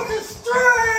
Focus three!